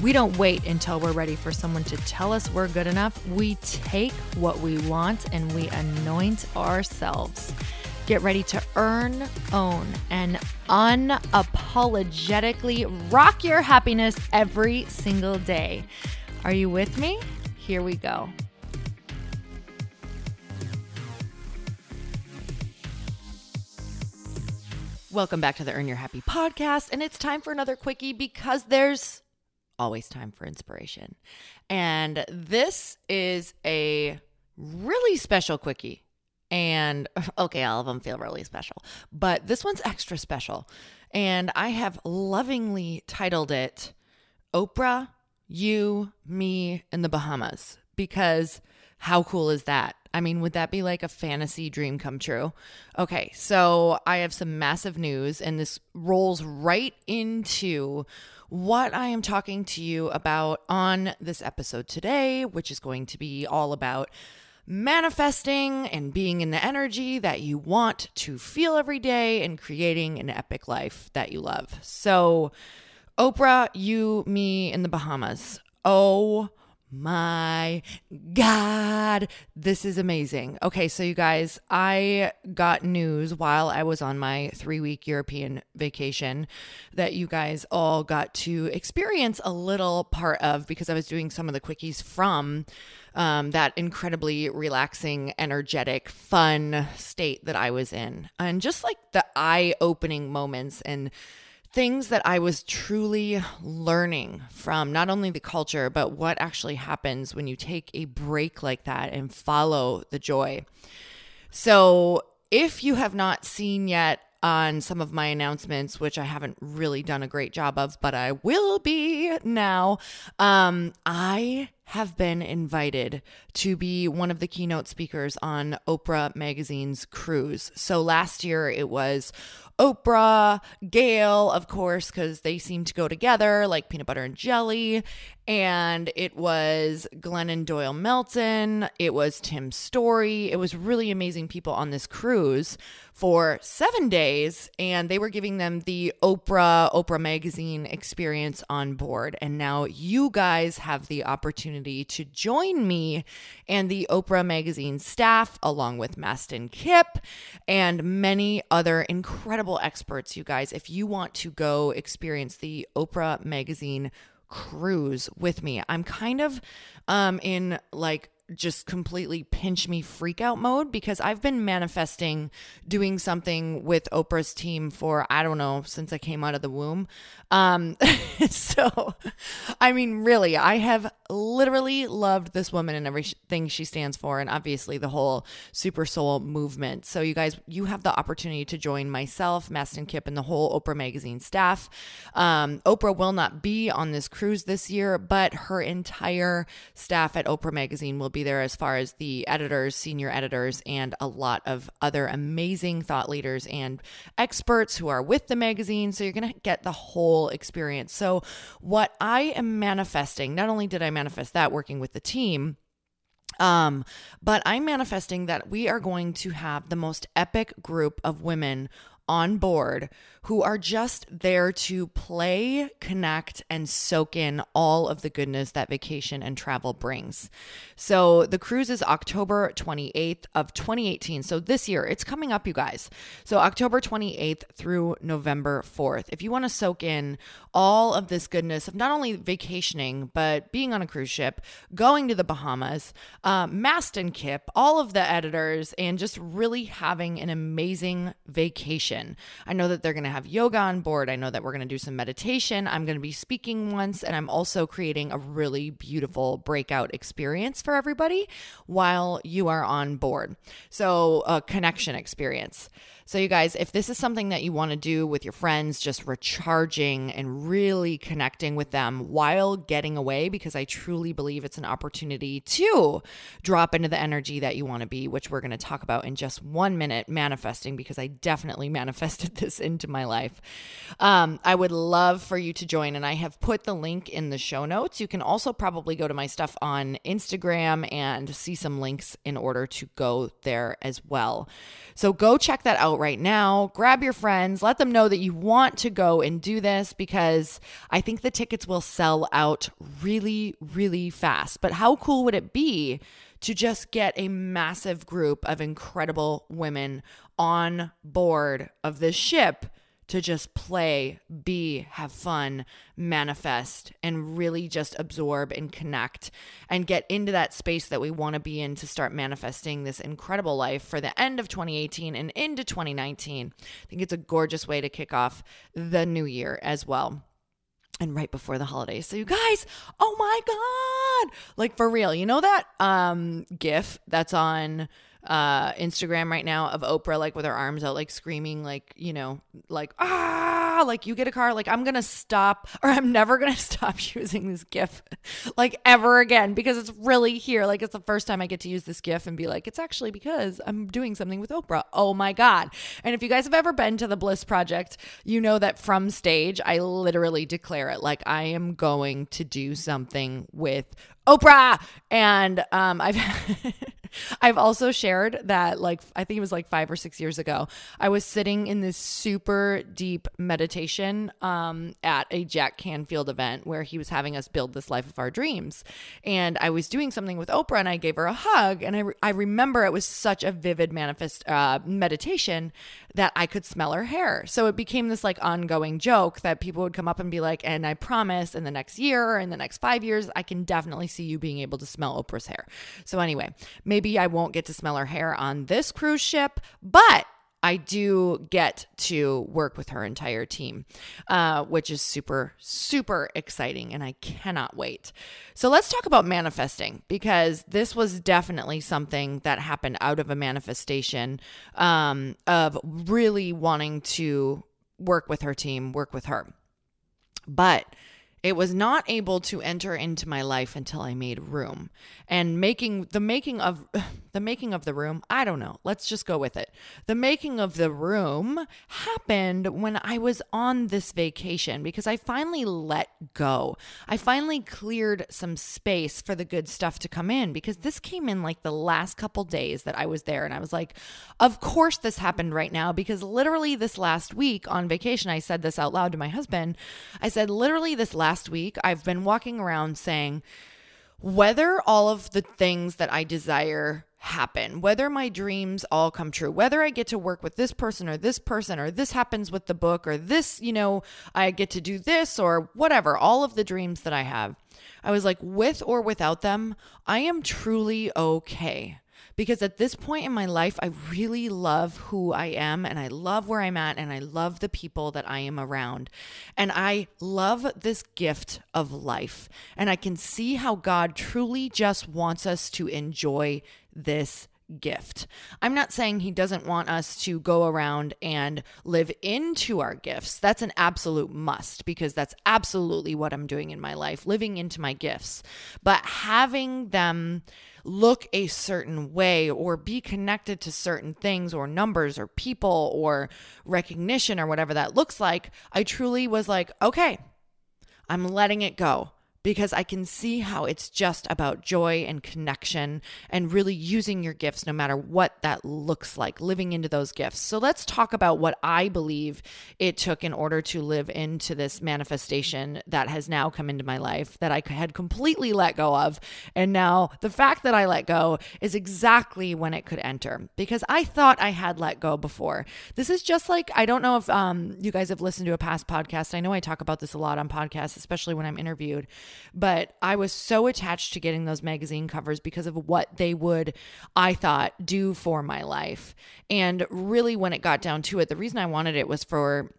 We don't wait until we're ready for someone to tell us we're good enough. We take what we want and we anoint ourselves. Get ready to earn, own, and unapologetically rock your happiness every single day. Are you with me? Here we go. Welcome back to the Earn Your Happy podcast. And it's time for another quickie because there's always time for inspiration. And this is a really special quickie. And okay, all of them feel really special, but this one's extra special. And I have lovingly titled it Oprah, You, Me, and the Bahamas because how cool is that? I mean, would that be like a fantasy dream come true? Okay, so I have some massive news, and this rolls right into what I am talking to you about on this episode today, which is going to be all about manifesting and being in the energy that you want to feel every day and creating an epic life that you love. So, Oprah, you, me, in the Bahamas. Oh my God, this is amazing. Okay, so you guys, I got news while I was on my three week European vacation that you guys all got to experience a little part of because I was doing some of the quickies from um, that incredibly relaxing, energetic, fun state that I was in. And just like the eye opening moments and things that I was truly learning from not only the culture, but what actually happens when you take a break like that and follow the joy. So, if you have not seen yet on some of my announcements, which I haven't really done a great job of, but I will be now, um, I have been invited to be one of the keynote speakers on Oprah Magazine's cruise. So last year it was Oprah, Gayle, of course, because they seem to go together like peanut butter and jelly. And it was Glennon Doyle Melton. It was Tim Storey. It was really amazing people on this cruise for seven days. And they were giving them the Oprah, Oprah Magazine experience on board. And now you guys have the opportunity to join me and the Oprah Magazine staff, along with Mastin Kipp and many other incredible experts, you guys. If you want to go experience the Oprah Magazine cruise with me, I'm kind of um, in like just completely pinch me freak out mode because I've been manifesting doing something with Oprah's team for I don't know since I came out of the womb. Um so I mean really I have literally loved this woman and everything she stands for and obviously the whole super soul movement. So you guys you have the opportunity to join myself, Mastin Kipp and the whole Oprah magazine staff. Um Oprah will not be on this cruise this year, but her entire staff at Oprah magazine will be there as far as the editors, senior editors, and a lot of other amazing thought leaders and experts who are with the magazine. So you're going to get the whole experience. So, what I am manifesting, not only did I manifest that working with the team, um, but I'm manifesting that we are going to have the most epic group of women on board who are just there to play, connect, and soak in all of the goodness that vacation and travel brings. So the cruise is October 28th of 2018. So this year, it's coming up, you guys. So October 28th through November 4th. If you want to soak in all of this goodness of not only vacationing, but being on a cruise ship, going to the Bahamas, um, Mastin Kipp, all of the editors, and just really having an amazing vacation. I know that they're going to have yoga on board. I know that we're going to do some meditation. I'm going to be speaking once, and I'm also creating a really beautiful breakout experience for everybody while you are on board. So, a connection experience. So, you guys, if this is something that you want to do with your friends, just recharging and really connecting with them while getting away, because I truly believe it's an opportunity to drop into the energy that you want to be, which we're going to talk about in just one minute, manifesting, because I definitely manifested this into my life. Um, I would love for you to join, and I have put the link in the show notes. You can also probably go to my stuff on Instagram and see some links in order to go there as well. So, go check that out right now. Grab your friends, let them know that you want to go and do this because I think the tickets will sell out really, really fast. But how cool would it be to just get a massive group of incredible women on board of this ship? To just play, be, have fun, manifest, and really just absorb and connect and get into that space that we want to be in to start manifesting this incredible life for the end of 2018 and into 2019. I think it's a gorgeous way to kick off the new year as well and right before the holidays. So you guys, oh my god. Like for real. You know that um gif that's on uh, Instagram right now of Oprah like with her arms out, like screaming, like you know, like ah, like you get a car, like I'm gonna stop or I'm never gonna stop using this GIF like ever again because it's really here. Like it's the first time I get to use this GIF and be like, it's actually because I'm doing something with Oprah. Oh my god! And if you guys have ever been to the Bliss Project, you know that from stage I literally declare it like I am going to do something with Oprah, and um, I've. I've also shared that, like, I think it was like five or six years ago, I was sitting in this super deep meditation um, at a Jack Canfield event where he was having us build this life of our dreams. And I was doing something with Oprah and I gave her a hug. And I, re- I remember it was such a vivid manifest uh, meditation that I could smell her hair. So it became this like ongoing joke that people would come up and be like, and I promise in the next year or in the next five years, I can definitely see you being able to smell Oprah's hair. So anyway, maybe I won't get to smell her hair on this cruise ship, but I do get to work with her entire team, uh, which is super, super exciting. And I cannot wait. So let's talk about manifesting because this was definitely something that happened out of a manifestation um, of really wanting to work with her team, work with her. But it was not able to enter into my life until I made room. And making the making of the making of the room, I don't know. Let's just go with it. The making of the room happened when I was on this vacation because I finally let go. I finally cleared some space for the good stuff to come in because this came in like the last couple days that I was there and I was like, of course this happened right now because literally this last week on vacation I said this out loud to my husband. I said literally this last week, I've been walking around saying, whether all of the things that I desire happen, whether my dreams all come true, whether I get to work with this person or this person, or this happens with the book, or this, you know, I get to do this, or whatever, all of the dreams that I have. I was like, with or without them, I am truly okay because at this point in my life, I really love who I am and I love where I'm at and I love the people that I am around. And I love this gift of life. And I can see how God truly just wants us to enjoy this gift. I'm not saying he doesn't want us to go around and live into our gifts. That's an absolute must because that's absolutely what I'm doing in my life, living into my gifts. But having them look a certain way or be connected to certain things or numbers or people or recognition or whatever that looks like, I truly was like, okay, I'm letting it go because I can see how it's just about joy and connection and really using your gifts no matter what that looks like, living into those gifts. So let's talk about what I believe it took in order to live into this manifestation that has now come into my life that I had completely let go of. And now the fact that I let go is exactly when it could enter because I thought I had let go before. This is just like, I don't know if um, you guys have listened to a past podcast. I know I talk about this a lot on podcasts, especially when I'm interviewed but I was so attached to getting those magazine covers because of what they would, I thought, do for my life. And really, when it got down to it, the reason I wanted it was for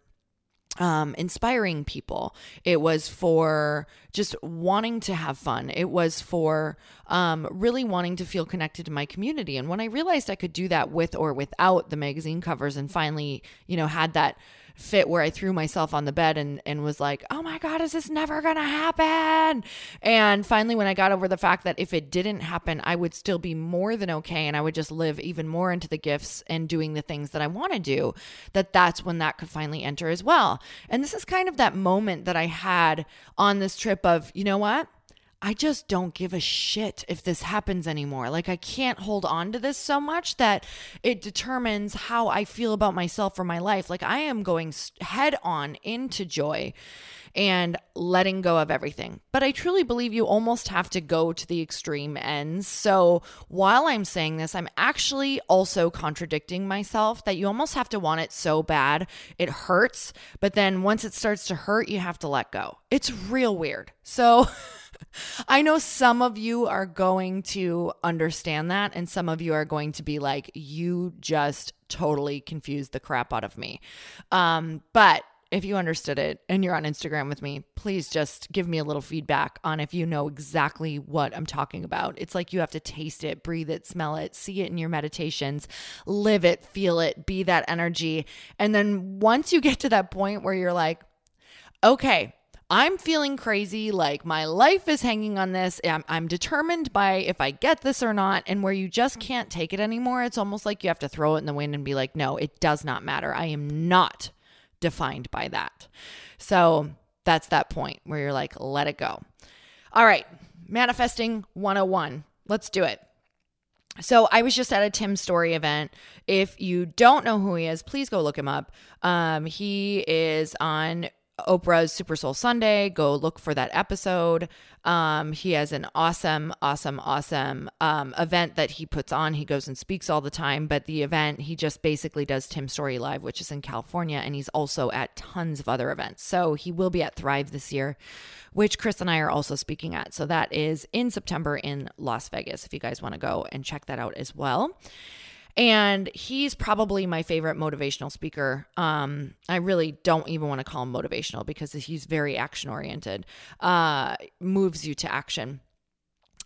um, inspiring people. It was for just wanting to have fun. It was for um, really wanting to feel connected to my community. And when I realized I could do that with or without the magazine covers and finally, you know, had that fit where I threw myself on the bed and, and was like, oh my God, is this never going to happen? And finally, when I got over the fact that if it didn't happen, I would still be more than okay and I would just live even more into the gifts and doing the things that I want to do, that that's when that could finally enter as well. And this is kind of that moment that I had on this trip of, you know what? I just don't give a shit if this happens anymore. Like, I can't hold on to this so much that it determines how I feel about myself or my life. Like, I am going head on into joy and letting go of everything. But I truly believe you almost have to go to the extreme ends. So while I'm saying this, I'm actually also contradicting myself that you almost have to want it so bad it hurts. But then once it starts to hurt, you have to let go. It's real weird. So. I know some of you are going to understand that, and some of you are going to be like, you just totally confused the crap out of me. Um, but if you understood it and you're on Instagram with me, please just give me a little feedback on if you know exactly what I'm talking about. It's like you have to taste it, breathe it, smell it, see it in your meditations, live it, feel it, be that energy. And then once you get to that point where you're like, okay, I'm feeling crazy, like my life is hanging on this. I'm, I'm, determined by if I get this or not. And where you just can't take it anymore, it's almost like you have to throw it in the wind and be like, no, it does not matter. I am not defined by that. So that's that point where you're like, let it go. All right, manifesting 101. Let's do it. So I was just at a Tim Storey event. If you don't know who he is, please go look him up. Um, he is on Oprah's Super Soul Sunday. Go look for that episode. Um, he has an awesome, awesome, awesome um, event that he puts on. He goes and speaks all the time, but the event he just basically does Tim Storey Live, which is in California, and he's also at tons of other events. So he will be at Thrive this year, which Chris and I are also speaking at. So that is in September in Las Vegas. If you guys want to go and check that out as well. And he's probably my favorite motivational speaker. Um, I really don't even want to call him motivational because he's very action oriented, uh, moves you to action.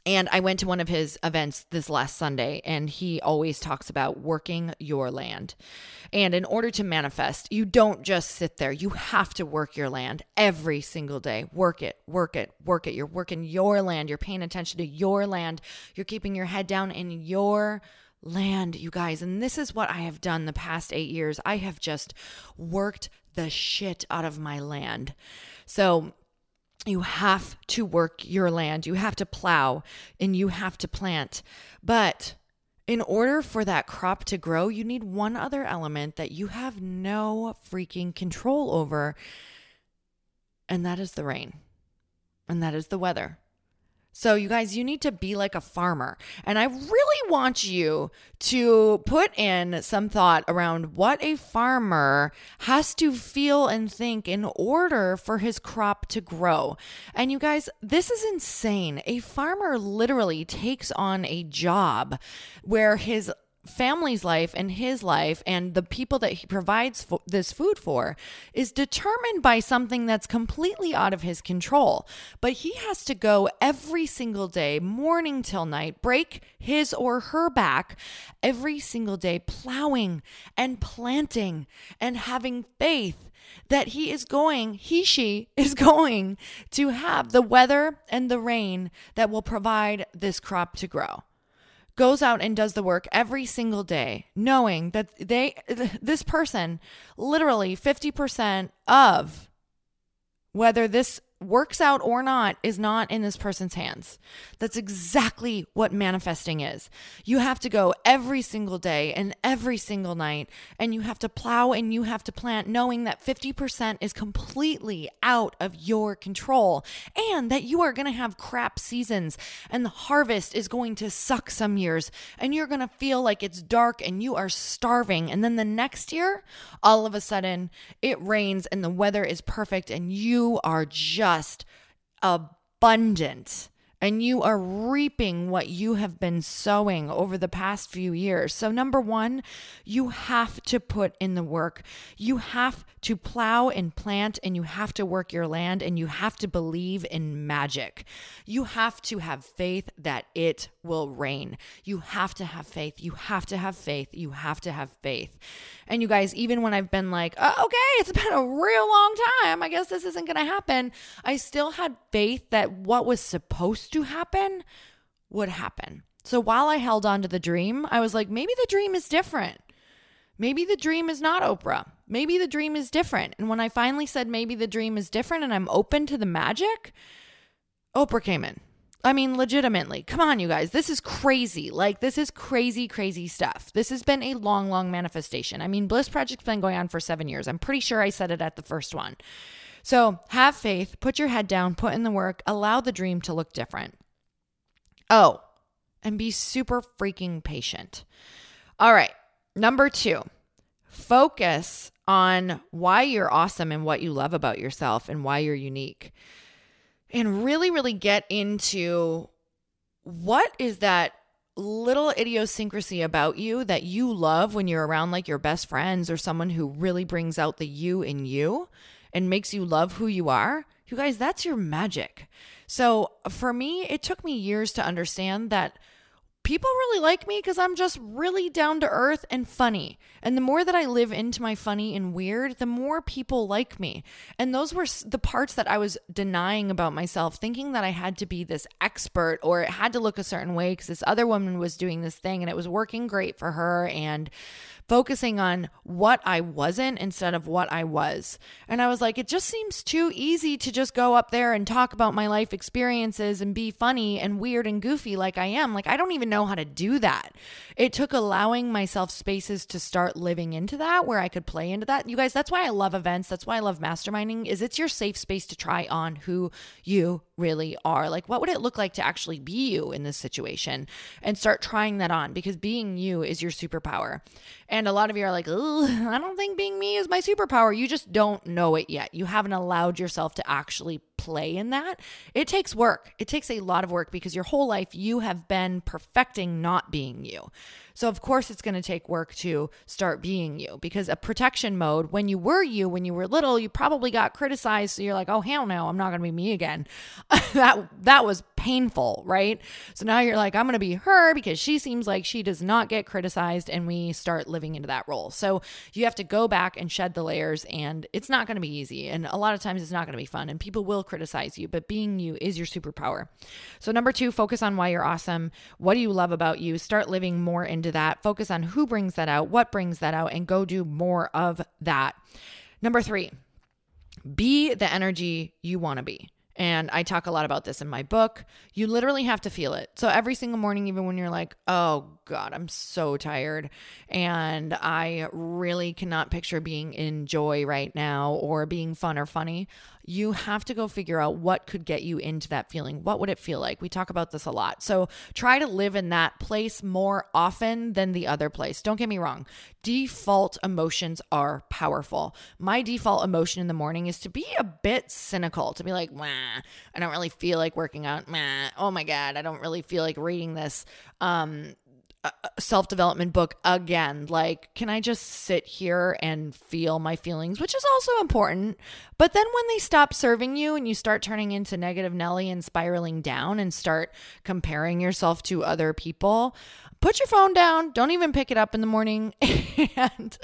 And I went to one of his events this last Sunday, and he always talks about working your land. And in order to manifest, you don't just sit there. You have to work your land every single day. Work it, work it, work it. You're working your land. You're paying attention to your land. You're keeping your head down in your land, you guys. And this is what I have done the past eight years. I have just worked the shit out of my land. So, you have to work your land, you have to plow, and you have to plant. But in order for that crop to grow, you need one other element that you have no freaking control over, and that is the rain, and that is the weather. So, you guys, you need to be like a farmer. And I really want you to put in some thought around what a farmer has to feel and think in order for his crop to grow. And you guys, this is insane. A farmer literally takes on a job where his family's life and his life and the people that he provides fo- this food for is determined by something that's completely out of his control. But he has to go every single day, morning till night, break his or her back every single day, plowing and planting and having faith that he is going, he, she is going to have the weather and the rain that will provide this crop to grow goes out and does the work every single day knowing that they this person literally 50% of whether this works out or not is not in this person's hands. That's exactly what manifesting is. You have to go every single day and every single night, and you have to plow and you have to plant, knowing that 50% is completely out of your control and that you are going to have crap seasons and the harvest is going to suck some years and you're going to feel like it's dark and you are starving. And then the next year, all of a sudden, it rains and the weather is perfect and you are just just abundant and you are reaping what you have been sowing over the past few years. So, number one, you have to put in the work. You have to plow and plant, and you have to work your land, and you have to believe in magic. You have to have faith that it will rain. You have to have faith. You have to have faith. You have to have faith. And you guys, even when I've been like, oh, okay, it's been a real long time, I guess this isn't going to happen, I still had faith that what was supposed to happen would happen. So while I held on to the dream, I was like, maybe the dream is different. Maybe the dream is not Oprah. Maybe the dream is different. And when I finally said maybe the dream is different and I'm open to the magic, Oprah came in. I mean, legitimately, come on, you guys. This is crazy. Like, this is crazy, crazy stuff. This has been a long, long manifestation. I mean, Bliss Project's been going on for seven years. I'm pretty sure I said it at the first one. So have faith, put your head down, put in the work, allow the dream to look different. Oh, and be super freaking patient. All right. Number two, focus on why you're awesome and what you love about yourself and why you're unique and really, really get into what is that little idiosyncrasy about you that you love when you're around like your best friends or someone who really brings out the you in you and makes you love who you are. You guys, that's your magic. So for me, it took me years to understand that people really like me because I'm just really down to earth and funny. And the more that I live into my funny and weird, the more people like me. And those were the parts that I was denying about myself, thinking that I had to be this expert or it had to look a certain way because this other woman was doing this thing and it was working great for her. And focusing on what I wasn't instead of what I was. And I was like, it just seems too easy to just go up there and talk about my life experiences and be funny and weird and goofy like I am. Like, I don't even know how to do that. It took allowing myself spaces to start living into that where I could play into that. You guys, that's why I love events. That's why I love masterminding is it's your safe space to try on who you really are. Like, what would it look like to actually be you in this situation and start trying that on because being you is your superpower. And a lot of you are like, I don't think being me is my superpower. You just don't know it yet. You haven't allowed yourself to actually play in that. It takes work. It takes a lot of work because your whole life you have been perfecting not being you. So, of course, it's going to take work to start being you because a protection mode, when you were you, when you were little, you probably got criticized. So you're like, oh, hell no, I'm not going to be me again. that, that was painful, right? So now you're like, I'm going to be her because she seems like she does not get criticized. And we start living into that role. So you have to go back and shed the layers, and it's not going to be easy. And a lot of times it's not going to be fun, and people will criticize you, but being you is your superpower. So, number two, focus on why you're awesome. What do you love about you? Start living more into that, focus on who brings that out, what brings that out, and go do more of that. Number three, be the energy you want to be. And I talk a lot about this in my book. You literally have to feel it. So every single morning, even when you're like, oh God, I'm so tired and I really cannot picture being in joy right now or being fun or funny, you have to go figure out what could get you into that feeling. What would it feel like? We talk about this a lot. So try to live in that place more often than the other place. Don't get me wrong. Default emotions are powerful. My default emotion in the morning is to be a bit cynical, to be like, I don't really feel like working out. oh my God, I don't really feel like reading this. Um, self development book again. Like, can I just sit here and feel my feelings, which is also important. But then when they stop serving you and you start turning into negative Nelly and spiraling down and start comparing yourself to other people, put your phone down. Don't even pick it up in the morning. And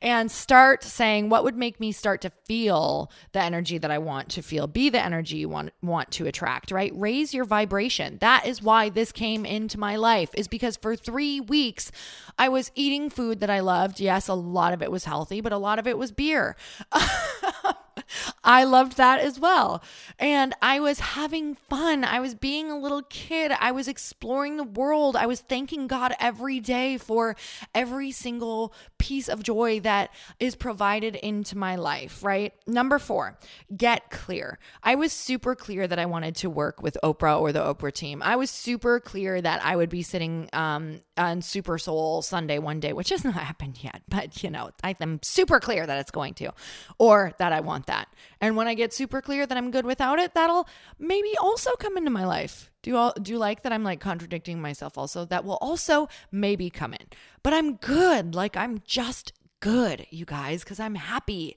and start saying what would make me start to feel the energy that i want to feel? Be the energy you want want to attract right? Raise your vibration. That is why this came into my life is because for 3 weeks i was eating food that i loved. Yes a lot of it was healthy but a lot of it was beer I loved that as well. And I was having fun. I was being a little kid. I was exploring the world. I was thanking God every day for every single piece of joy that is provided into my life, right? Number four, get clear. I was super clear that I wanted to work with Oprah or the Oprah team. I was super clear that I would be sitting um, on Super Soul Sunday one day, which has not happened yet, but you know, I'm super clear that it's going to, or that I want that. And when I get super clear that I'm good without it, that'll maybe also come into my life. Do you all do you like that I'm like contradicting myself also? That will also maybe come in. But I'm good. Like I'm just good, you guys, cuz I'm happy.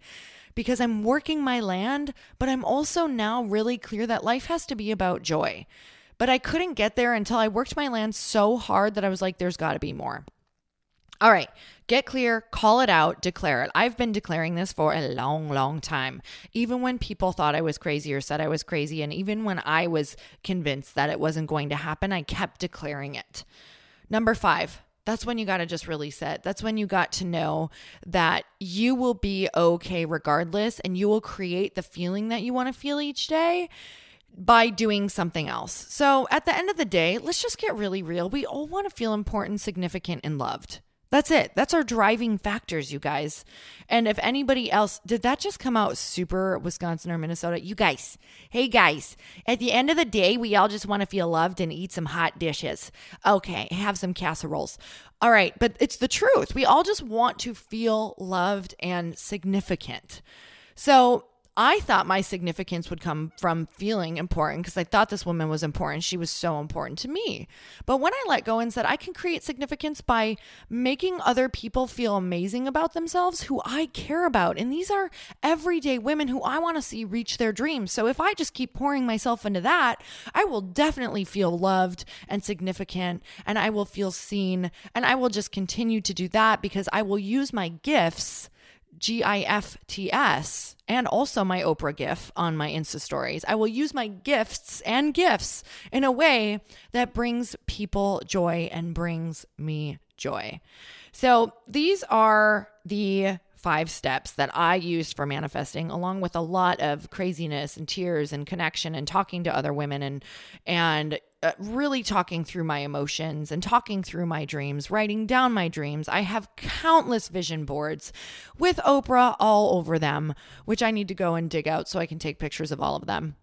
Because I'm working my land, but I'm also now really clear that life has to be about joy. But I couldn't get there until I worked my land so hard that I was like there's got to be more. All right, get clear, call it out, declare it. I've been declaring this for a long, long time. Even when people thought I was crazy or said I was crazy, and even when I was convinced that it wasn't going to happen, I kept declaring it. Number five, that's when you got to just release it. That's when you got to know that you will be okay regardless and you will create the feeling that you want to feel each day by doing something else. So at the end of the day, let's just get really real. We all want to feel important, significant, and loved. That's it. That's our driving factors, you guys. And if anybody else, did that just come out super Wisconsin or Minnesota? You guys, hey guys, at the end of the day, we all just want to feel loved and eat some hot dishes. Okay, have some casseroles. All right, but it's the truth. We all just want to feel loved and significant. So I thought my significance would come from feeling important because I thought this woman was important. She was so important to me. But when I let go and said, I can create significance by making other people feel amazing about themselves who I care about. And these are everyday women who I want to see reach their dreams. So if I just keep pouring myself into that, I will definitely feel loved and significant and I will feel seen. And I will just continue to do that because I will use my gifts G I F T S, and also my Oprah GIF on my Insta stories. I will use my gifts and gifts in a way that brings people joy and brings me joy. So these are the five steps that I used for manifesting, along with a lot of craziness and tears and connection and talking to other women and and uh, really talking through my emotions and talking through my dreams, writing down my dreams. I have countless vision boards with Oprah all over them, which I need to go and dig out so I can take pictures of all of them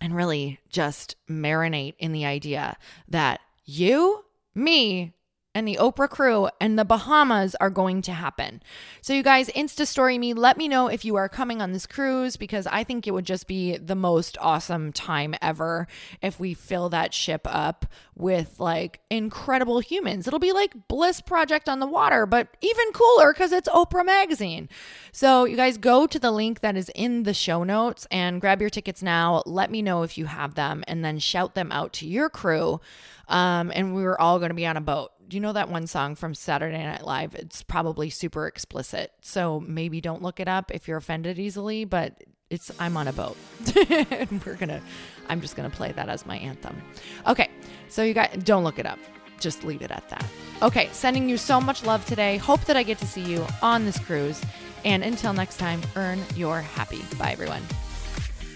and really just marinate in the idea that you, me, and the Oprah crew and the Bahamas are going to happen. So, you guys, Insta story me. Let me know if you are coming on this cruise because I think it would just be the most awesome time ever if we fill that ship up with like incredible humans. It'll be like Bliss Project on the water, but even cooler because it's Oprah Magazine. So, you guys go to the link that is in the show notes and grab your tickets now. Let me know if you have them and then shout them out to your crew. Um, and we were all going to be on a boat do you know that one song from Saturday Night Live? It's probably super explicit. So maybe don't look it up if you're offended easily, but it's I'm on a boat. and we're going to I'm just going to play that as my anthem. Okay. So you guys don't look it up. Just leave it at that. Okay, sending you so much love today. Hope that I get to see you on this cruise. And until next time, earn your happy. Bye everyone.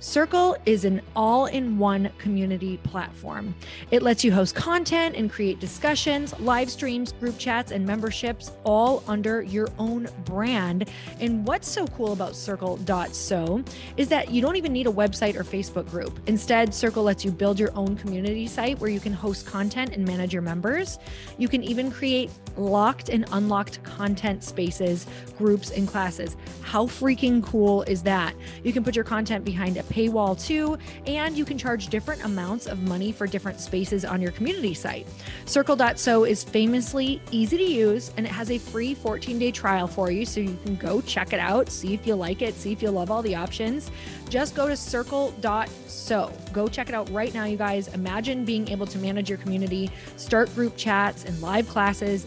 Circle is an all in one community platform. It lets you host content and create discussions, live streams, group chats, and memberships all under your own brand. And what's so cool about Circle.so is that you don't even need a website or Facebook group. Instead, Circle lets you build your own community site where you can host content and manage your members. You can even create locked and unlocked content spaces, groups, and classes. How freaking cool is that? You can put your content behind a paywall too, and you can charge different amounts of money for different spaces on your community site. Circle.so is famously easy to use and it has a free 14 day trial for you. So you can go check it out, see if you like it, see if you love all the options. Just go to circle.so. Go check it out right now, you guys. Imagine being able to manage your community, start group chats and live classes,